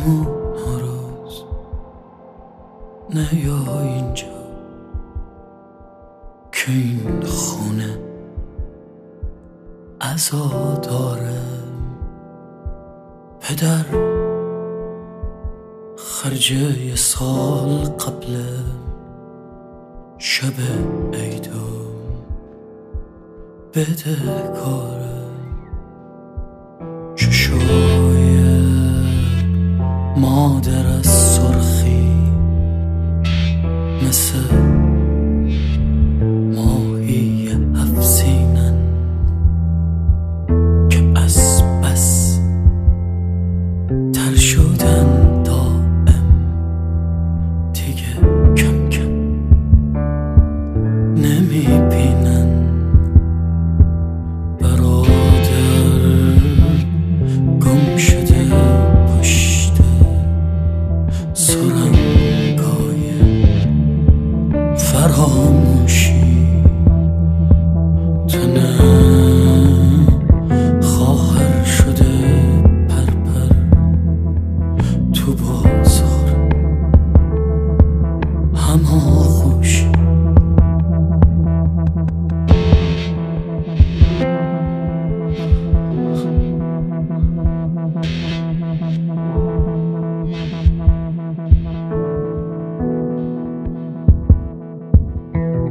امو ناراز نه یا اینجا. که این خونه ازا داره پدر خرجه سال قبل شب عیدو بده کاره on.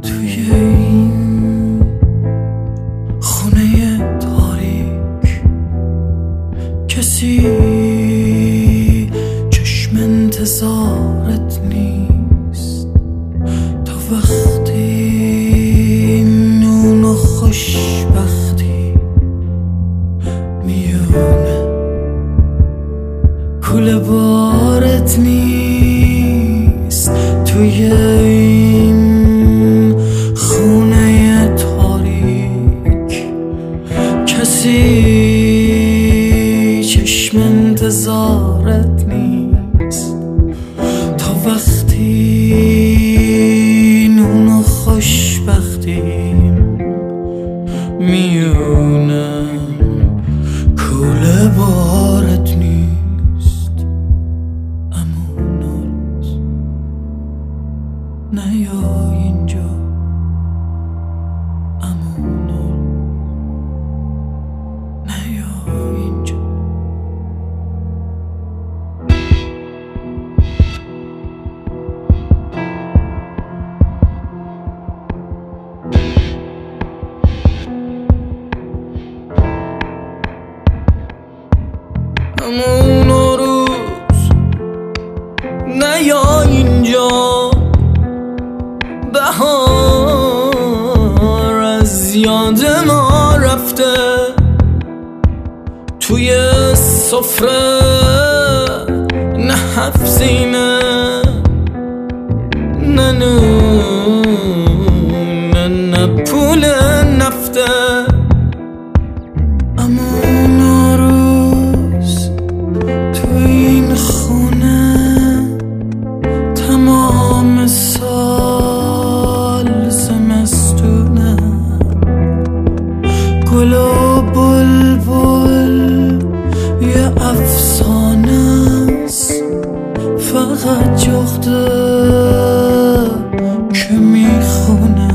توی این خونه تاریک کسی چشم انتظارت نیست. تا وقتی نون و خوشبختی میونه کل بارت نیست. توی این کل بارت همون روز نه یا اینجا بهار از یاد ما رفته توی سفره نه حفظینه نه نه نه فقط جغده که می‌خونه.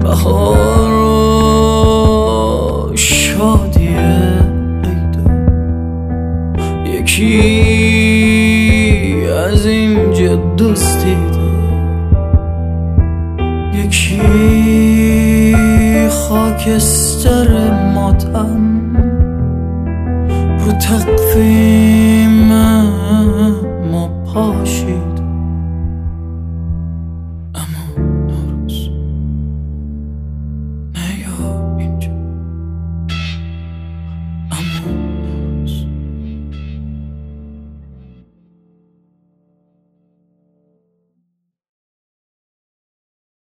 بهار و شادی عیدو یکی از اینجا دوست دیده یکی خاکستر ماتم رو تقویم